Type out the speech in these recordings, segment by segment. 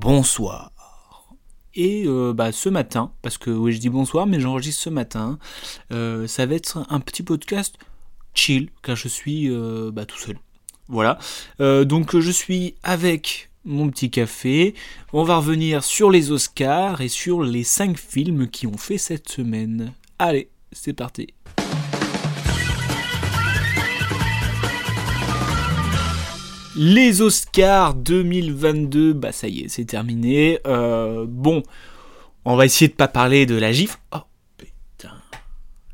Bonsoir. Et euh, bah, ce matin, parce que oui je dis bonsoir, mais j'enregistre ce matin, euh, ça va être un petit podcast chill, car je suis euh, bah, tout seul. Voilà. donc je suis avec mon petit café. On va revenir sur les Oscars et sur les 5 films qui ont fait cette semaine. Allez, c'est parti. Les Oscars 2022, bah ça y est, c'est terminé. Euh, bon, on va essayer de pas parler de la gifle. Oh putain,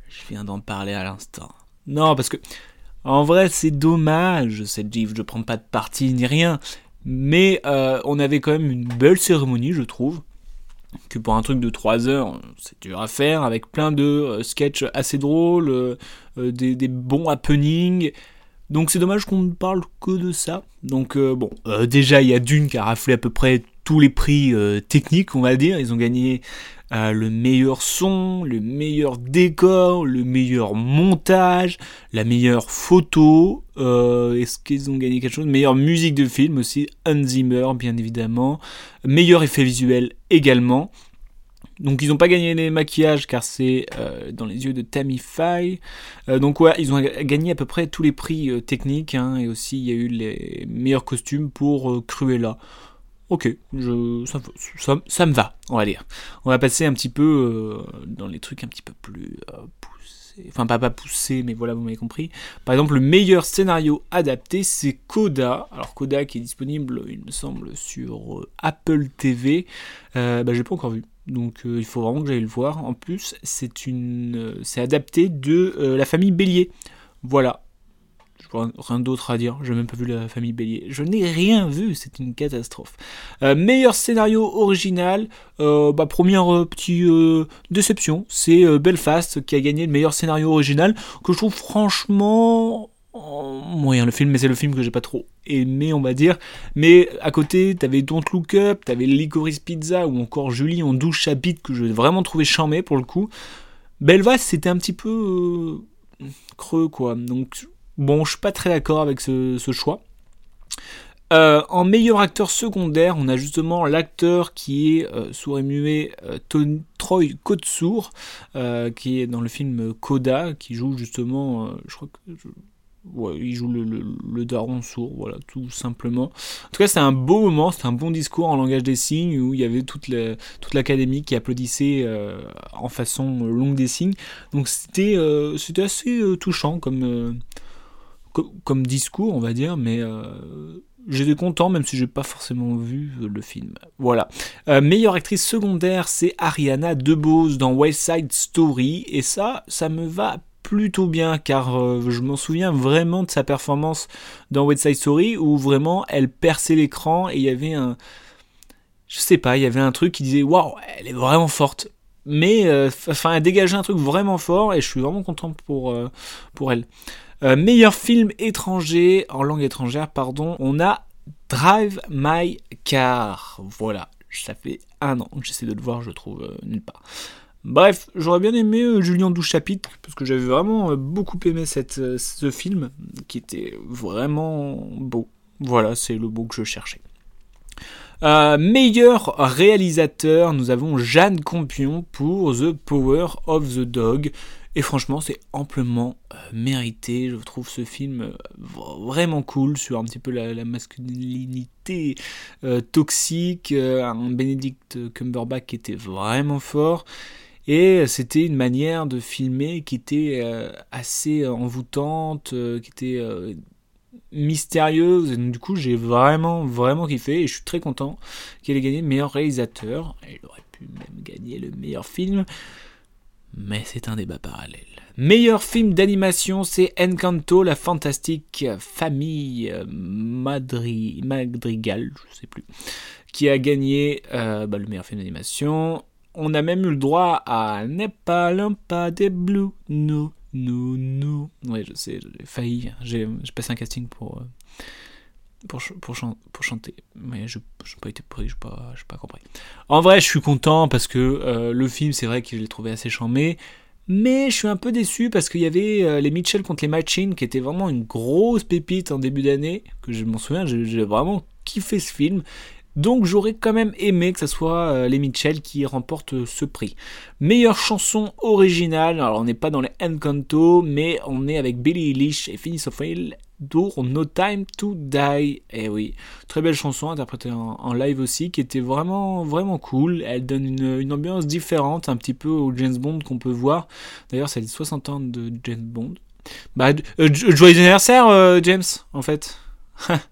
je viens d'en parler à l'instant. Non, parce que en vrai, c'est dommage cette gifle. Je prends pas de parti ni rien, mais euh, on avait quand même une belle cérémonie, je trouve. Que pour un truc de 3 heures, c'est dur à faire, avec plein de euh, sketchs assez drôles, des, des bons happenings. Donc c'est dommage qu'on ne parle que de ça. Donc euh, bon, euh, déjà il y a Dune qui a raflé à peu près tous les prix euh, techniques, on va dire. Ils ont gagné le meilleur son, le meilleur décor, le meilleur montage, la meilleure photo. Est-ce qu'ils ont gagné quelque chose? Meilleure musique de film aussi, Hans Zimmer bien évidemment. Meilleur effet visuel également. Donc ils n'ont pas gagné les maquillages car c'est euh, dans les yeux de Tammy Faye. Euh, donc ouais, ils ont gagné à peu près tous les prix euh, techniques hein, et aussi il y a eu les meilleurs costumes pour Cruella. Ok, je, ça, me va, on va dire. On va passer un petit peu dans les trucs un petit peu plus poussés. Enfin pas pas poussés, mais voilà, vous m'avez compris. Par exemple, le meilleur scénario adapté, c'est Coda. Alors Coda qui est disponible, il me semble, sur Apple TV. bah j'ai pas encore vu. Donc euh, il faut vraiment que j'aille le voir. En plus, c'est une, euh, c'est adapté de euh, la famille Bélier. Voilà. Rien d'autre à dire. J'ai même pas vu la famille Bélier. Je n'ai rien vu. C'est une catastrophe. meilleur scénario original. bah, première petite déception. C'est Belfast qui a gagné le meilleur scénario original que je trouve franchement moyen le film, mais c'est le film que j'ai pas trop aimé, on va dire. Mais à côté, t'avais Don't Look Up, t'avais Licorice Pizza ou encore Julie en 12 chapitres que j'ai vraiment trouvé charmé pour le coup. Belfast, c'était un petit peu euh, creux, quoi. Donc, bon, je suis pas très d'accord avec ce, choix. Euh, en meilleur acteur secondaire, on a justement l'acteur qui est euh, sourd et muet, Troy Kotsour, qui est dans le film Coda, qui joue justement, je crois que ouais, il joue le, daron sourd, voilà, tout simplement. En tout cas, c'était un beau moment, c'était un bon discours en langage des signes où il y avait toute, toute l'académie qui applaudissait euh, en façon longue des signes. Donc c'était euh, c'était assez euh, touchant comme, comme, discours, on va dire, mais j'étais content même si j'ai pas forcément vu le film. Voilà. meilleure actrice secondaire, c'est Ariana DeBose dans West Side Story et ça, ça me va plutôt bien car euh, je m'en souviens vraiment de sa performance dans West Side Story où vraiment elle perçait l'écran et il y avait un je sais pas, il y avait un truc qui disait waouh, elle est vraiment forte. Mais euh, enfin, elle dégageait un truc vraiment fort et je suis vraiment content pour, euh, pour elle. meilleur film étranger, en langue étrangère, pardon, on a Drive My Car. Voilà, ça fait un an que j'essaie de le voir, je trouve nulle part. Bref, j'aurais bien aimé euh, Julien 12 chapitres, parce que j'avais vraiment euh, beaucoup aimé euh, ce film, qui était vraiment beau. Voilà, c'est le beau que je cherchais. meilleur réalisateur, nous avons Jeanne Campion pour The Power of the Dog. Et franchement, c'est amplement mérité. Je trouve ce film vraiment cool sur un petit peu la, masculinité toxique. un Benedict Cumberbatch qui était vraiment fort. Et c'était une manière de filmer qui était euh, assez envoûtante, euh, qui était euh, mystérieuse. Et du coup, j'ai vraiment, vraiment kiffé. Et je suis très content qu'elle ait gagné le meilleur réalisateur. Elle aurait pu même gagner le meilleur film. Mais c'est un débat parallèle. Meilleur film d'animation, c'est Encanto, la fantastique famille Madri Madrigal, je sais plus, qui a gagné euh, bah, le meilleur film d'animation. On a même eu le droit à N'est pas pas des Blue, no, no, no. Ouais, je sais, j'ai failli. J'ai passé un casting pour, euh, pour, pour, pour, chanter, mais je n'ai pas été pris, je n'ai pas, pas compris. En vrai, je suis content parce que euh, le film, c'est vrai que je l'ai trouvé assez chambé. Mais je suis un peu déçu parce qu'il y avait euh, les Mitchell contre les Machines qui était vraiment une grosse pépite en début d'année, que je m'en souviens, j'ai vraiment kiffé ce film. Donc j'aurais quand même aimé que ce soit euh, les Mitchell qui remportent ce prix. Meilleure chanson originale, alors on n'est pas dans les Encanto, mais on est avec Billy Eilish et Phineas O'Fallon pour No Time to Die. Eh oui, très belle chanson interprétée en, live aussi, qui était vraiment vraiment cool. Elle donne une, ambiance différente, un petit peu au James Bond qu'on peut voir. D'ailleurs, c'est les 60 ans de James Bond. Bah, euh, joyeux anniversaire, euh, James, en fait.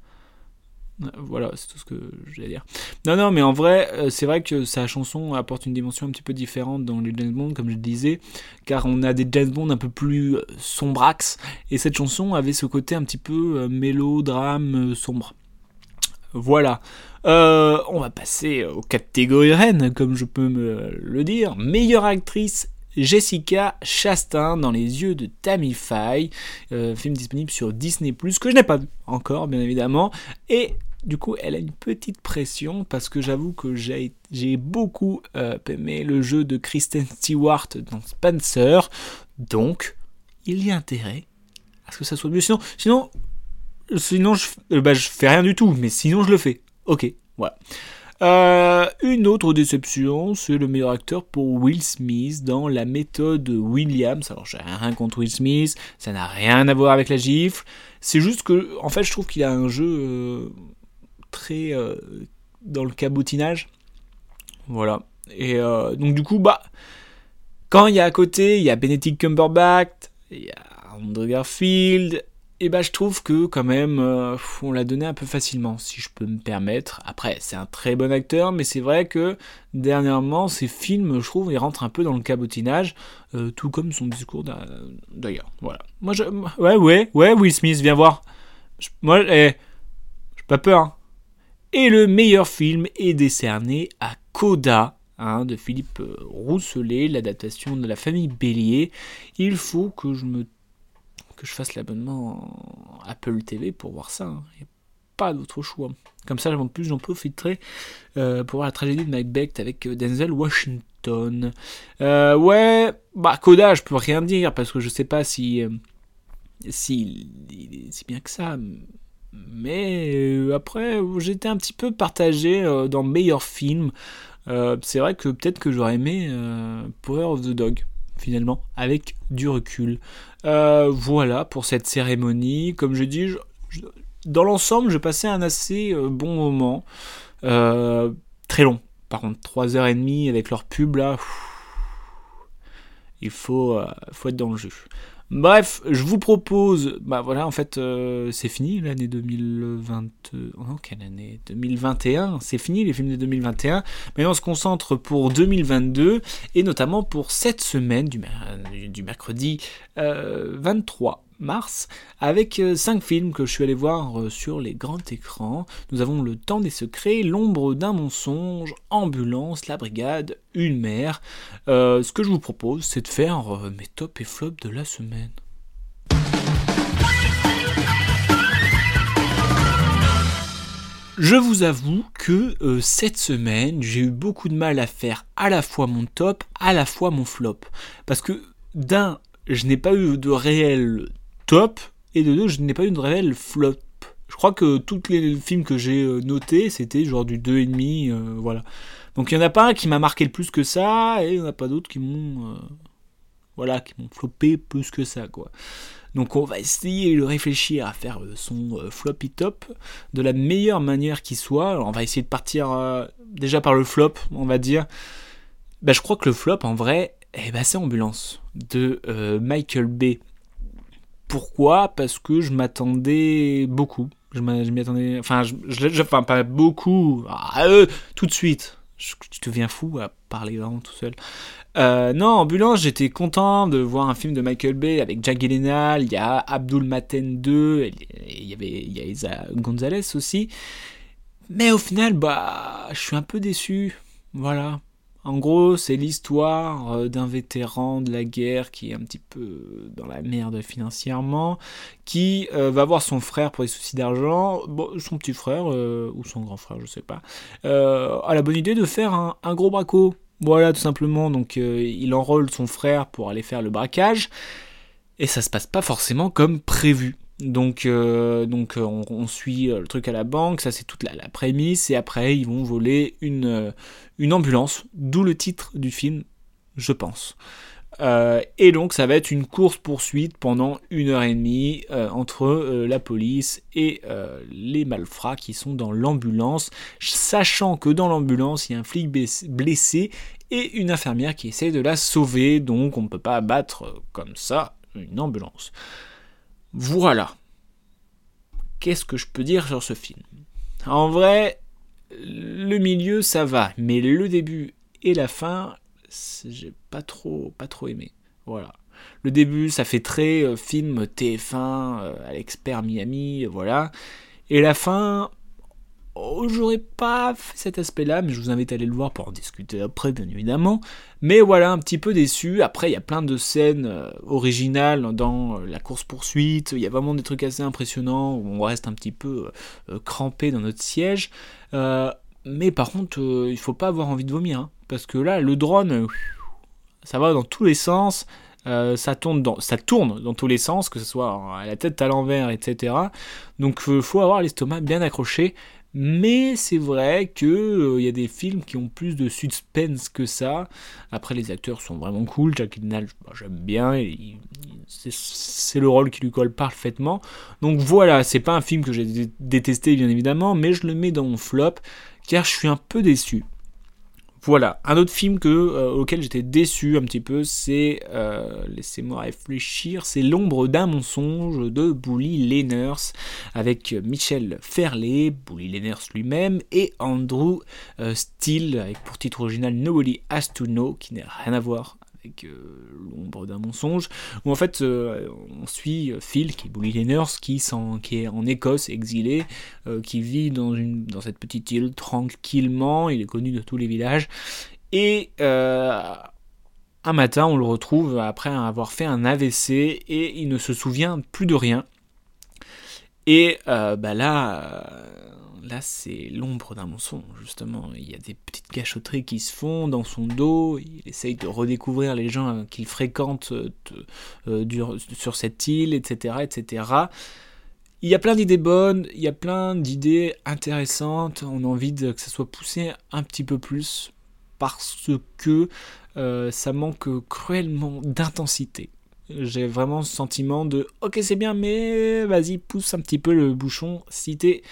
Voilà, c'est tout ce que je vais dire. Non, non, mais en vrai, euh, c'est vrai que sa chanson apporte une dimension un petit peu différente dans les James Bond, comme je disais, car on a des James Bond un peu plus euh, sombrax, et cette chanson avait ce côté un petit peu euh, mélodrame sombre. Voilà. on va passer aux catégories reines, comme je peux me le dire. Meilleure actrice Jessica Chastain dans les yeux de Tammy Faye, film disponible sur Disney ⁇ que je n'ai pas vu encore bien évidemment, et du coup, elle a une petite pression parce que j'avoue que j'ai beaucoup euh, aimé le jeu de Kristen Stewart dans Spencer. Donc, il y a intérêt à ce que ça soit mieux. Sinon, sinon, sinon je, euh, bah, je fais rien du tout, mais sinon je le fais. Ok, voilà. Euh, une autre déception, c'est le meilleur acteur pour Will Smith dans la méthode Williams. Alors j'ai rien contre Will Smith, ça n'a rien à voir avec la gifle. C'est juste que, en fait, je trouve qu'il a un jeu très euh, dans le cabotinage. Voilà. Et euh, donc du coup, bah, quand il y a à côté, il y a Benedict Cumberbatch, il y a Andrew Garfield, et bah je trouve que quand même, euh, on l'a donné un peu facilement, si je peux me permettre. Après, c'est un très bon acteur, mais c'est vrai que dernièrement, ses films, je trouve, ils rentrent un peu dans le cabotinage, tout comme son discours d'ailleurs. Voilà. Moi, ouais, ouais, ouais, Will Smith, viens voir. moi, eh, j'ai pas peur. Hein. Et le meilleur film est décerné à Coda, hein, de Philippe Rousselet, l'adaptation de la famille Bélier. Il faut que je me que je fasse l'abonnement Apple TV pour voir ça. Hein. Il n'y a pas d'autre choix. Comme ça, plus, j'en profiterai euh, pour voir la tragédie de Macbeth avec euh, Denzel Washington. Euh, ouais, bah Coda, je peux rien dire parce que je sais pas si si, si bien que ça. Mais euh, après, j'étais un petit peu partagé euh, dans meilleur film. Euh, c'est vrai que peut-être que j'aurais aimé Power of the Dog, finalement, avec du recul. voilà pour cette cérémonie. Comme je dis, dans l'ensemble, j'ai passé un assez bon moment. très long, par contre, 3h30 avec leur pub là. il faut, faut être dans le jus. Bref, je vous propose, bah voilà, en fait, euh, c'est fini l'année 2020. Oh, quelle année? 2021. C'est fini les films de 2021. Maintenant, on se concentre pour 2022 et notamment pour cette semaine du, du mercredi 23 euh, mars avec 5 euh, films que je suis allé voir euh, sur les grands écrans. Nous avons Le Temps des Secrets, L'ombre d'un mensonge, Ambulance, La Brigade, Une mère. Euh, ce que je vous propose, c'est de faire mes tops et flops de la semaine. Je vous avoue que cette semaine, j'ai eu beaucoup de mal à faire à la fois mon top, à la fois mon flop. Parce que d'un, je n'ai pas eu de réel top, et de deux, je n'ai pas eu une réelle flop. Je crois que tous les films que j'ai euh, notés, c'était genre du 2,5, euh, voilà. Donc il n'y en a pas un qui m'a marqué le plus que ça, et il n'y en a pas d'autres qui m'ont... Euh, voilà, qui m'ont floppé plus que ça, quoi. Donc on va essayer de réfléchir à faire son floppy top de la meilleure manière qui soit. on va essayer de partir déjà par le flop, on va dire. Bah, je crois que le flop, en vrai, eh ben, c'est Ambulance de Michael Bay. Pourquoi? Parce que je m'attendais beaucoup. Je m'y attendais. Enfin, je, pas beaucoup. Euh, tout de suite. Tu deviens fou à parler vraiment tout seul. Euh, non, Ambulance, j'étais content de voir un film de Michael Bay avec Jack Gyllenhaal. Il y a Abdul Maten 2. Il y avait il y a Isa Gonzalez aussi. Mais au final, bah, je suis un peu déçu. Voilà. En gros, c'est l'histoire euh, d'un vétéran de la guerre qui est un petit peu dans la merde financièrement, qui euh, va voir son frère pour des soucis d'argent, son petit frère, euh, ou son grand frère, je sais pas, a la bonne idée de faire un, un gros braco. Voilà, tout simplement. Donc, il enrôle son frère pour aller faire le braquage, et ça se passe pas forcément comme prévu. Donc, euh, donc euh, on, suit euh, le truc à la banque, ça c'est toute la, prémisse, et après ils vont voler une, ambulance, d'où le titre du film, je pense. et donc ça va être une course-poursuite pendant une heure et demie entre la police et les malfrats qui sont dans l'ambulance, sachant que dans l'ambulance il y a un flic blessé et une infirmière qui essaie de la sauver, donc on ne peut pas abattre comme ça une ambulance. Voilà. Qu'est-ce que je peux dire sur ce film? En vrai, le milieu ça va, mais le début et la fin, j'ai pas trop, pas trop aimé. Voilà. Le début, ça fait très euh, film TF1 euh, à l'expert Miami, voilà. Et la fin, Oh, j'aurais pas fait cet aspect-là, mais je vous invite à aller le voir pour en discuter après, bien évidemment. Mais voilà, un petit peu déçu. Après, il y a plein de scènes euh, originales dans euh, la course-poursuite. Il y a vraiment des trucs assez impressionnants où on reste un petit peu euh, crampé dans notre siège. mais par contre, il faut pas avoir envie de vomir. Hein, parce que là, le drone, ça va dans tous les sens. ça, tourne dans, ça tourne dans tous les sens, que ce soit à la tête à l'envers, etc. Donc il faut avoir l'estomac bien accroché. Mais c'est vrai qu'il euh, y a des films qui ont plus de suspense que ça. Après, les acteurs sont vraiment cool. Jack Gyllenhaal, j'aime bien. C'est le rôle qui lui colle parfaitement. Donc voilà, c'est pas un film que j'ai détesté, bien évidemment, mais je le mets dans mon flop car je suis un peu déçu. Voilà, un autre film euh, auquel j'étais déçu un petit peu, c'est, euh, laissez-moi réfléchir, c'est L'ombre d'un mensonge de Bully Lenners, avec Michel Ferlet, Bully Lenners lui-même, et Andrew euh, Steele, avec pour titre original Nobody Has to Know, qui n'a rien à voir avec euh, l'ombre d'un mensonge, où en fait euh, on suit Phil, qui est Bully Lenners, qui, qui, est en Écosse, exilé, euh, qui vit dans, cette petite île tranquillement, il est connu de tous les villages, et un matin on le retrouve après avoir fait un AVC, et il ne se souvient plus de rien. Et bah là, là c'est l'ombre d'un mensonge, justement. Il y a des petites gâchotteries qui se font dans son dos, il essaye de redécouvrir les gens qu'il fréquente euh, euh, sur cette île, etc., etc. Il y a plein d'idées bonnes, il y a plein d'idées intéressantes, on a envie que ça soit poussé un petit peu plus, parce que euh, ça manque cruellement d'intensité j'ai vraiment ce sentiment de ok c'est bien mais vas-y pousse un petit peu le bouchon si t'es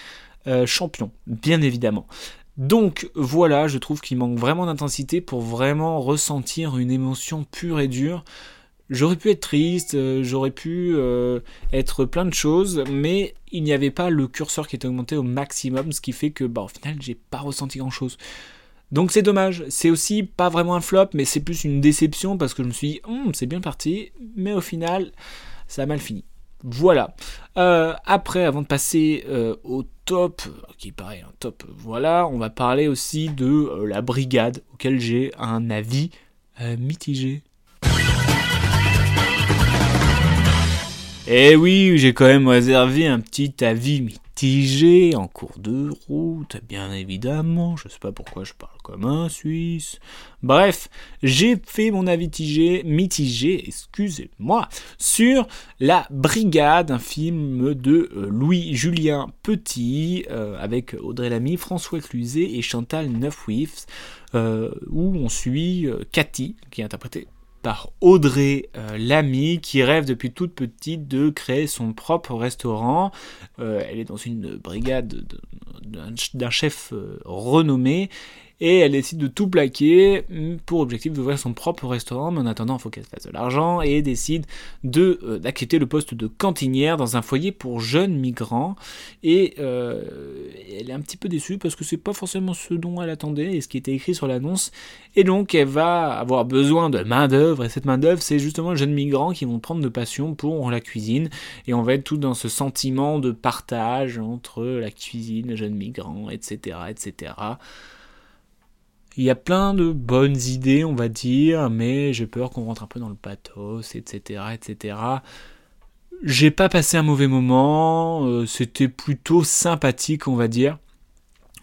euh, champion, bien évidemment. Donc voilà, je trouve qu'il manque vraiment d'intensité pour vraiment ressentir une émotion pure et dure. J'aurais pu être triste, euh, j'aurais pu euh, être plein de choses, mais il n'y avait pas le curseur qui était augmenté au maximum, ce qui fait que bah, au final j'ai pas ressenti grand chose. Donc c'est dommage, c'est aussi pas vraiment un flop, mais c'est plus une déception parce que je me suis dit, hum, c'est bien parti, mais au final, ça a mal fini. Voilà. Euh, après, avant de passer euh, au top, qui paraît un top, voilà, on va parler aussi de euh, la brigade, auquel j'ai un avis mitigé. Eh oui, j'ai quand même réservé un petit avis mitigé en cours de route, bien évidemment, je sais pas pourquoi je parle comme un Suisse. Bref, j'ai fait mon avis mitigé, excusez-moi, sur La Brigade, un film de euh, Louis-Julien Petit, euh, avec Audrey Lamy, François Cluzet et Chantal Neufwif, euh, où on suit Cathy, qui est interprétée par Audrey euh, Lamy qui rêve depuis toute petite de créer son propre restaurant. Euh, elle est dans une brigade d'un chef euh, renommé et elle décide de tout plaquer mm, pour objectif d'ouvrir son propre restaurant, mais en attendant, il faut qu'elle fasse de l'argent et décide de euh, d'acquitter le poste de cantinière dans un foyer pour jeunes migrants. Et euh, elle est un petit peu déçue parce que c'est pas forcément ce dont elle attendait et ce qui était écrit sur l'annonce. Et donc, elle va avoir besoin de main d'œuvre et cette main d'œuvre, c'est justement les jeunes migrants qui vont prendre de passion pour la cuisine et on va être tout dans ce sentiment de partage entre la cuisine, les jeunes migrants, etc., etc. Il y a plein de bonnes idées, on va dire, mais j'ai peur qu'on rentre un peu dans le pathos, etc., etc. J'ai pas passé un mauvais moment, euh, c'était plutôt sympathique, on va dire.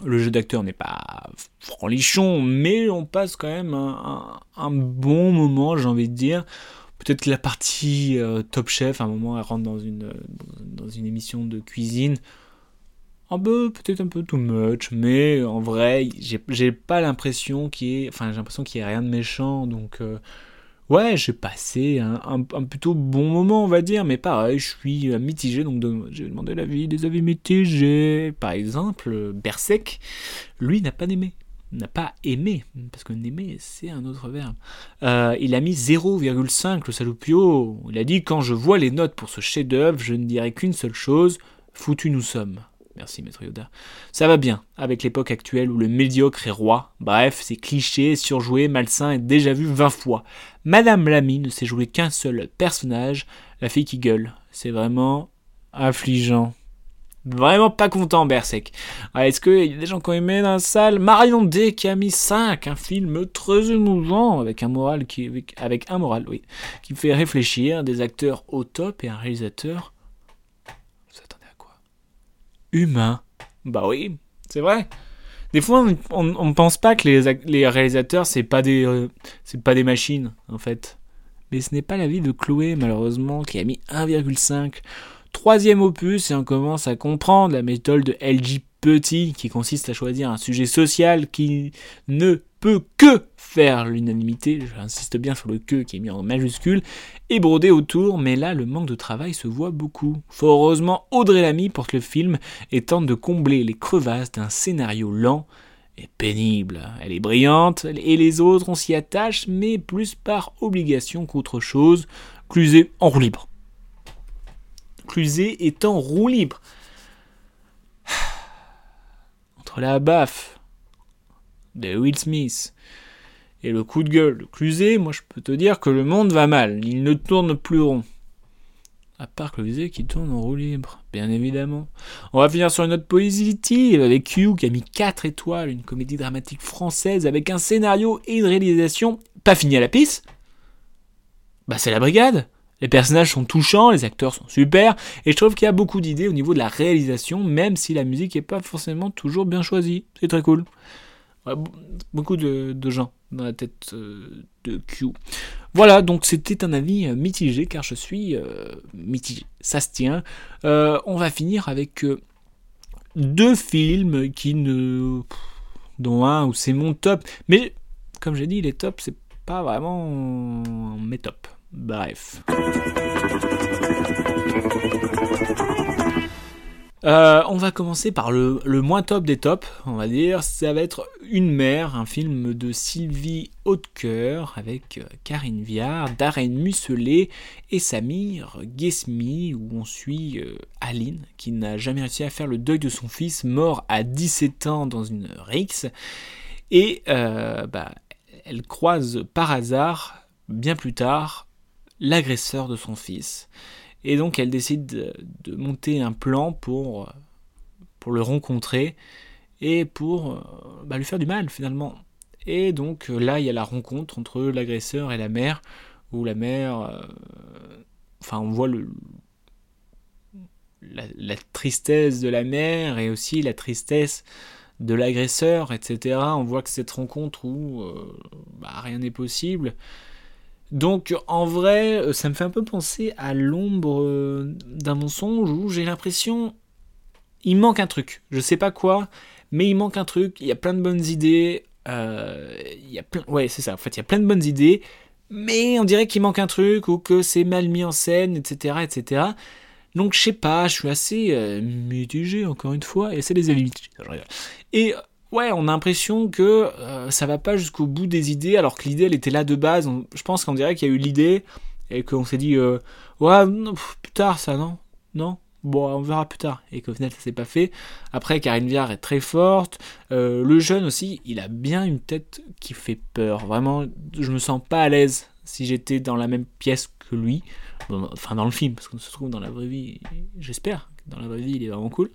Le jeu d'acteur n'est pas franlichon, mais on passe quand même un, bon moment, j'ai envie de dire. Peut-être que la partie euh, Top Chef, à un moment, elle rentre dans une, dans une émission de cuisine un peu, peut-être un peu too much, mais en vrai, j'ai pas l'impression qu'il y ait, enfin, j'ai l'impression qu'il y ait rien de méchant, donc, euh, ouais, j'ai passé un, plutôt bon moment, on va dire, mais pareil, je suis mitigé, donc j'ai demandé l'avis, des avis mitigés. Par exemple, Bersek, lui, n'a pas aimé. N'a pas aimé, parce que n'aimer, c'est un autre verbe. Euh, il a mis 0,5 le salopio. Il a dit Quand je vois les notes pour ce chef-d'œuvre, je ne dirais qu'une seule chose foutu nous sommes. Merci Maître Yoda. Ça va bien, avec l'époque actuelle où le médiocre est roi. Bref, c'est cliché, surjoué, malsain et déjà vu 20 fois. Madame Lamy ne sait jouer qu'un seul personnage, la fille qui gueule. C'est vraiment affligeant. Vraiment pas content, Berserk. Est-ce qu'il y a des gens qui ont aimé dans la salle? Marion D qui a mis 5, un film très émouvant, avec un moral qui, avec un moral, oui, qui fait réfléchir, des acteurs au top et un réalisateur humain. Bah oui, c'est vrai. Des fois, on ne pense pas que les, réalisateurs, c'est pas, des, euh, pas des machines, en fait. Mais ce n'est pas la vie de Chloé, malheureusement, qui a mis 1,5. Troisième opus, et on commence à comprendre la méthode de LG Petit, qui consiste à choisir un sujet social qui ne que faire l'unanimité, j'insiste bien sur le que qui est mis en majuscule, et broder autour, mais là le manque de travail se voit beaucoup. Fort heureusement, Audrey Lamy porte le film et tente de combler les crevasses d'un scénario lent et pénible. Elle est brillante, et les autres on s'y attache, mais plus par obligation qu'autre chose. Cluzet en roue libre. Cluzet est en roue libre. Entre la baffe de Will Smith et le coup de gueule de Cluzet, moi je peux te dire que le monde va mal, il ne tourne plus rond. À part Cluzet qui tourne en roue libre, bien évidemment. On va finir sur une note positive avec Q qui a mis 4 étoiles, une comédie dramatique française avec un scénario et une réalisation pas fini à la pisse. Bah c'est la brigade. Les personnages sont touchants, les acteurs sont super, et je trouve qu'il y a beaucoup d'idées au niveau de la réalisation, même si la musique n'est pas forcément toujours bien choisie. C'est très cool beaucoup de, gens dans la tête euh, de Q. Voilà, donc c'était un avis euh, mitigé car je suis euh, mitigé. Ça se tient. on va finir avec deux films qui ne. dont un où c'est mon top. Mais comme j'ai dit, les tops, c'est pas vraiment mes tops. Bref. Euh, on va commencer par le, moins top des tops, on va dire. Ça va être Une mère, un film de Sylvie Hautecoeur avec euh, Karine Viard, Darren Musselet et Samir Guesmi, où on suit euh, Aline, qui n'a jamais réussi à faire le deuil de son fils, mort à 17 ans dans une rixe. Et bah, elle croise par hasard, bien plus tard, l'agresseur de son fils. Et donc elle décide de, monter un plan pour, pour le rencontrer et pour euh, bah, lui faire du mal finalement. Et donc là, il y a la rencontre entre l'agresseur et la mère, où la mère, euh, enfin on voit la, tristesse de la mère et aussi la tristesse de l'agresseur, etc. On voit que cette rencontre où euh, bah, rien n'est possible, donc en vrai, euh, ça me fait un peu penser à l'ombre euh, d'un mensonge où j'ai l'impression il manque un truc. Je sais pas quoi, mais il manque un truc. Il y a plein de bonnes idées. Euh, il y a plein, ouais, c'est ça. En fait, il y a plein de bonnes idées, mais on dirait qu'il manque un truc ou que c'est mal mis en scène, etc., etc. Donc je sais pas. Je suis assez mitigé encore une fois, et c'est des avis Et ouais, on a l'impression que euh, ça va pas jusqu'au bout des idées, alors que l'idée elle était là de base. Je pense qu'on dirait qu'il y a eu l'idée et qu'on s'est dit, euh, ouais, plus tard ça, non, non. Bon, on verra plus tard. Et qu'au final, ça s'est pas fait. Après, Karine Viard est très forte. Euh, le jeune aussi, il a bien une tête qui fait peur. Vraiment, je me sens pas à l'aise si j'étais dans la même pièce que lui. Enfin, dans le film, parce qu'on se trouve dans la vraie vie. J'espère dans la vraie vie, il est vraiment cool.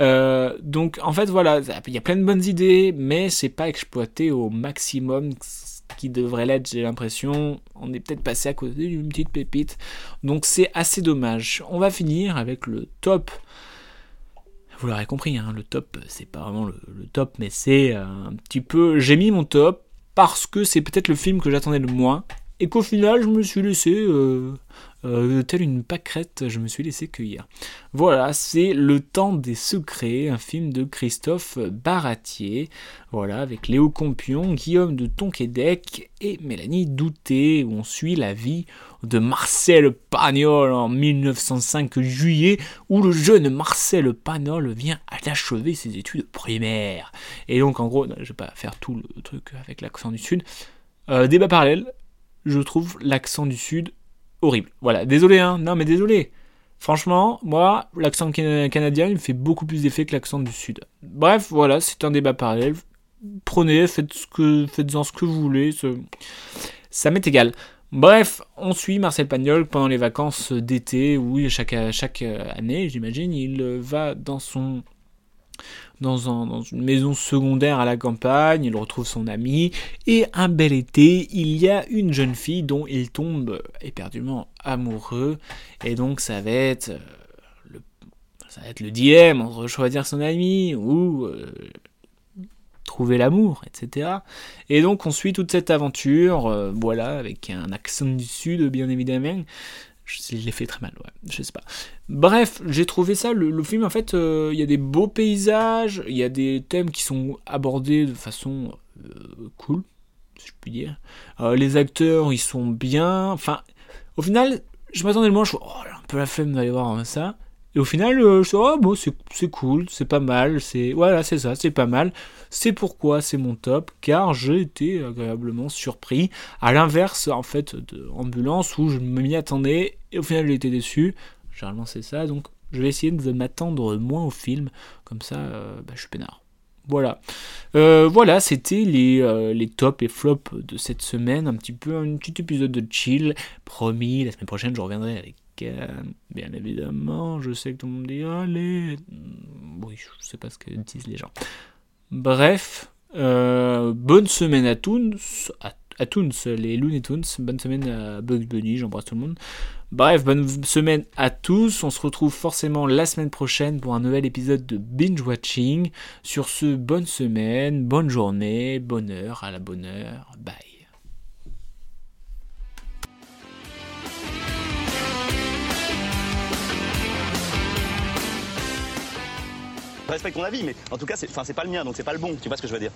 Euh, donc, en fait, voilà, il y a plein de bonnes idées, mais c'est pas exploité au maximum ce qui devrait l'être, j'ai l'impression. On est peut-être passé à côté d'une petite pépite. Donc, c'est assez dommage. On va finir avec le top. Vous l'aurez compris, hein, le top, c'est pas vraiment le, top, mais c'est euh, un petit peu. J'ai mis mon top parce que c'est peut-être le film que j'attendais le moins. Et qu'au final, je me suis laissé, euh, euh, telle une pâquerette, je me suis laissé cueillir. Voilà, c'est Le Temps des Secrets, un film de Christophe Baratier. Voilà, avec Léo Compion, Guillaume de Tonquédec et Mélanie Douté, où on suit la vie de Marcel Pagnol en 1905 juillet, où le jeune Marcel Pagnol vient d'achever ses études primaires. Et donc, en gros, je vais pas faire tout le truc avec l'accent du Sud. Euh, débat parallèle, je trouve l'accent du Sud horrible. Voilà, désolé, hein, non mais désolé. Franchement, moi, l'accent cana- canadien, il me fait beaucoup plus d'effet que l'accent du Sud. Bref, voilà, c'est un débat parallèle. Prenez, faites ce que, faites-en ce que vous voulez. Ça m'est égal. Bref, on suit Marcel Pagnol pendant les vacances d'été, chaque, chaque année, j'imagine, il va dans son dans, un- dans une maison secondaire à la campagne, il retrouve son ami, et un bel été, il y a une jeune fille dont il tombe éperdument amoureux, et donc ça va être euh, le, ça va être le dilemme entre choisir son ami ou euh, trouver l'amour, etc. Et donc on suit toute cette aventure, euh, voilà, avec un accent du sud bien évidemment. Je je l'ai fait très mal, je sais pas. Bref, j'ai trouvé ça, le, film en fait, euh, il y a des beaux paysages, il y a des thèmes qui sont abordés de façon euh, cool, si je puis dire. Euh, les acteurs, ils sont bien, enfin, au final, je m'attendais le moins, je suis oh, un peu la flemme d'aller voir ça. Et au final, euh, je suis oh, bon, c'est cool, c'est pas mal, c'est voilà, c'est ça, c'est pas mal. C'est pourquoi c'est mon top, car j'ai été agréablement surpris. À l'inverse, en fait, de Ambulance, où je m'y attendais, et au final, j'ai été déçu. Généralement, c'est ça, donc je vais essayer de m'attendre moins au film, comme ça, euh, bah, je suis peinard. Voilà. Euh, voilà, c'était les, les tops et flops de cette semaine. Un petit peu un petit épisode de chill. Promis, la semaine prochaine, je reviendrai avec. Bien évidemment, je sais que tout le monde dit allez. Hmm, Oui, je sais pas ce que disent les gens. Bref, euh, bonne semaine à tous, à, à Toons, les Looney Tunes. Bonne semaine à Bugs Bunny, j'embrasse tout le monde. Bref, bonne semaine à tous. On se retrouve forcément la semaine prochaine pour un nouvel épisode de Binge Watching. Sur ce, bonne semaine, bonne journée, bonne heure, à la bonne heure. Bye. Respecte ton avis, mais en tout cas, c'est enfin, c'est pas le mien, donc c'est pas le bon. Tu vois ce que je veux dire